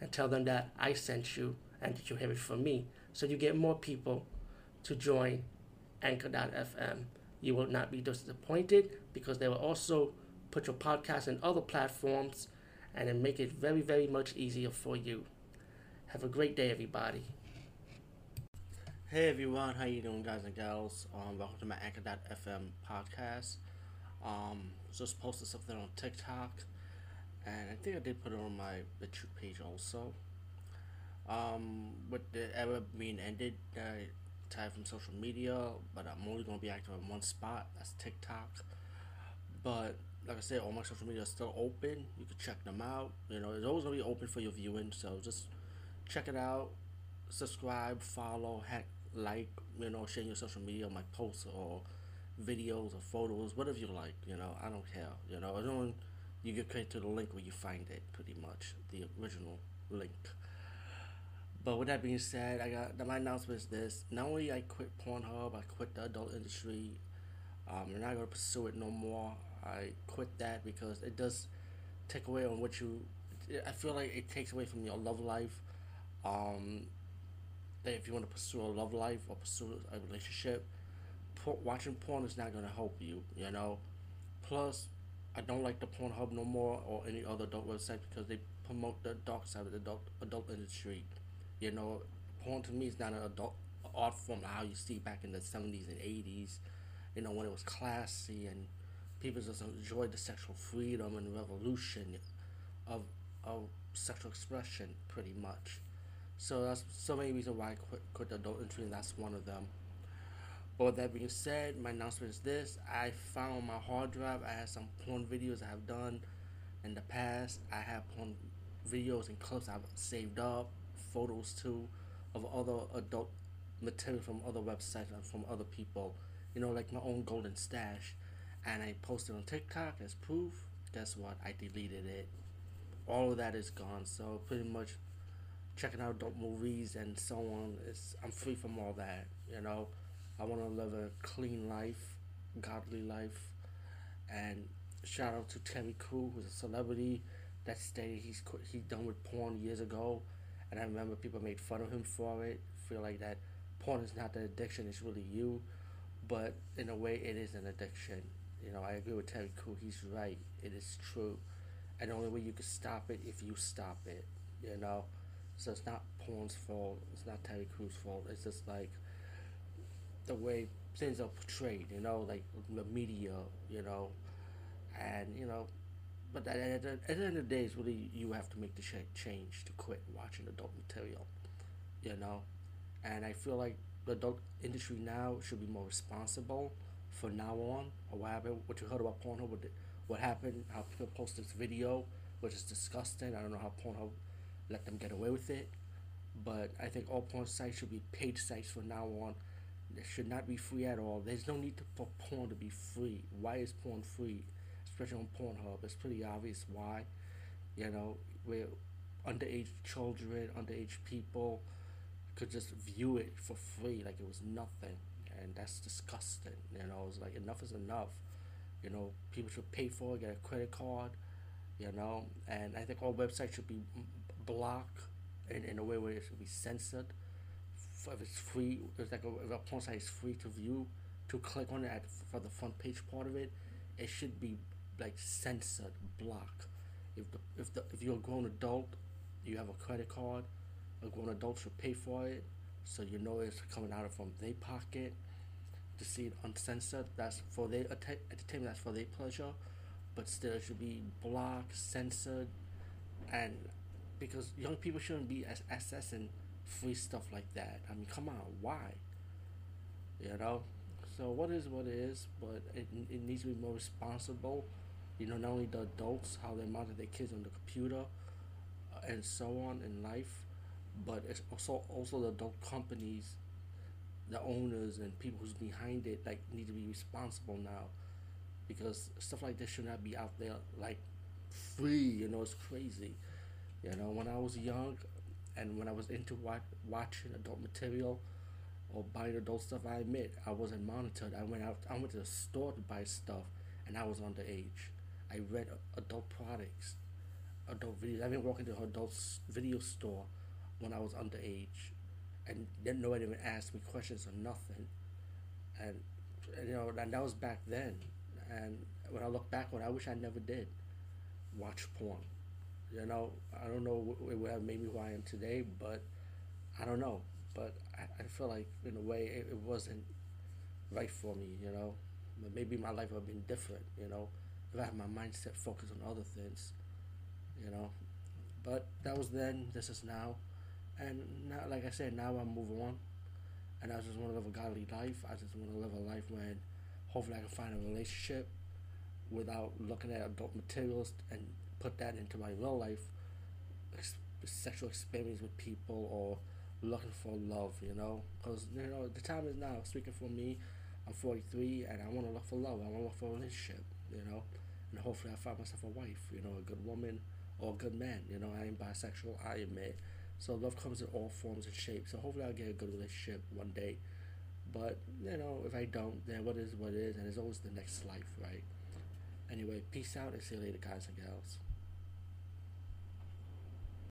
and tell them that I sent you and that you have it from me. So you get more people to join Anchor.fm. You will not be disappointed because they will also put your podcast in other platforms and then make it very, very much easier for you. Have a great day, everybody. Hey everyone, how you doing, guys and gals? Um, welcome to my Anchor.fm podcast. Um, just posted something on TikTok and I think I did put it on my YouTube page also. Um, with the era being ended, I tired from social media, but I'm only gonna be active in one spot. That's TikTok. But like I said, all my social media is still open. You can check them out. You know, it's always gonna be open for your viewing. So just check it out. Subscribe, follow, heck, like. You know, share your social media, my posts or videos or photos, whatever you like. You know, I don't care. You know, I don't you get credit to the link where you find it, pretty much the original link. But with that being said, I got my announcement is this: not only I quit Pornhub, I quit the adult industry. Um, I'm not gonna pursue it no more. I quit that because it does take away on what you. I feel like it takes away from your love life. Um, that if you want to pursue a love life or pursue a relationship, watching porn is not gonna help you. You know. Plus, I don't like the Pornhub no more or any other adult website because they promote the dark side of the adult adult industry. You know, porn to me is not an adult art form how you see back in the seventies and eighties. You know, when it was classy and people just enjoyed the sexual freedom and revolution of of sexual expression, pretty much. So that's so many reasons why I quit, quit the adult industry, and that's one of them. But with that being said, my announcement is this. I found my hard drive, I have some porn videos I have done in the past. I have porn videos and clips I've saved up, photos too, of other adult material from other websites and from other people. You know, like my own golden stash. And I posted on TikTok as proof. Guess what? I deleted it. All of that is gone. So pretty much checking out adult movies and so on. It's I'm free from all that, you know. I want to live a clean life, godly life, and shout out to Terry Crew, who's a celebrity that stated he's he's done with porn years ago, and I remember people made fun of him for it. Feel like that porn is not the addiction; it's really you. But in a way, it is an addiction. You know, I agree with Terry Crew. He's right. It is true, and the only way you can stop it if you stop it. You know, so it's not porn's fault. It's not Terry Crew's fault. It's just like the way things are portrayed, you know, like the media, you know, and you know, but at, at, the end of the day, it's really you have to make the change to quit watching adult material, you know, and I feel like the adult industry now should be more responsible for now on. Or what happened? What you heard about Pornhub? What, what happened? How people post this video, which is disgusting. I don't know how Pornhub let them get away with it, but I think all porn sites should be paid sites from now on it should not be free at all. There's no need to, for porn to be free. Why is porn free? Especially on Pornhub. It's pretty obvious why. You know, where underage children, underage people could just view it for free like it was nothing. And that's disgusting. You know, it's like enough is enough. You know, people should pay for it, get a credit card, you know, and I think all websites should be blocked in, in a way where it should be censored if it's free, it's like a, if a porn site is free to view, to click on it for the front page part of it, it should be like censored, blocked. If the if the if you're a grown adult, you have a credit card, a grown adult should pay for it, so you know it's coming out of from their pocket. To see it uncensored, that's for their att- entertainment. That's for their pleasure, but still it should be blocked, censored, and because young people shouldn't be as accessing free stuff like that. I mean, come on, why? You know? So what is what is, but it, it needs to be more responsible. You know, not only the adults, how they monitor their kids on the computer, uh, and so on in life, but it's also also the adult companies, the owners and people who's behind it like need to be responsible now, because stuff like this should not be out there like free. You know, it's crazy. You know, when I was young, and when I was into wa- watching adult material or buying adult stuff, I admit I wasn't monitored. I went out, I went to the store to buy stuff, and I was underage. I read adult products, adult videos. I've been walking to an adult video store when I was underage, and then nobody even asked me questions or nothing. And, and you know, and that was back then. And when I look back on, I wish I never did watch porn. You know, I don't know what would have made me who I am today, but I don't know. But I, I feel like in a way it, it wasn't right for me. You know, but maybe my life would have been different. You know, if I had my mindset focused on other things. You know, but that was then. This is now, and now, like I said, now I'm moving on, and I just want to live a godly life. I just want to live a life when, hopefully, I can find a relationship without looking at adult materials and put that into my real life ex- sexual experience with people or looking for love, you know, because you know the time is now. Speaking for me, I'm 43 and I want to look for love. I want to look for a relationship, you know, and hopefully I find myself a wife, you know, a good woman or a good man. You know, I am bisexual. I admit. So love comes in all forms and shapes. So hopefully I'll get a good relationship one day. But you know, if I don't, then what is what is, and it's always the next life, right? Anyway, peace out and see you later, guys and gals.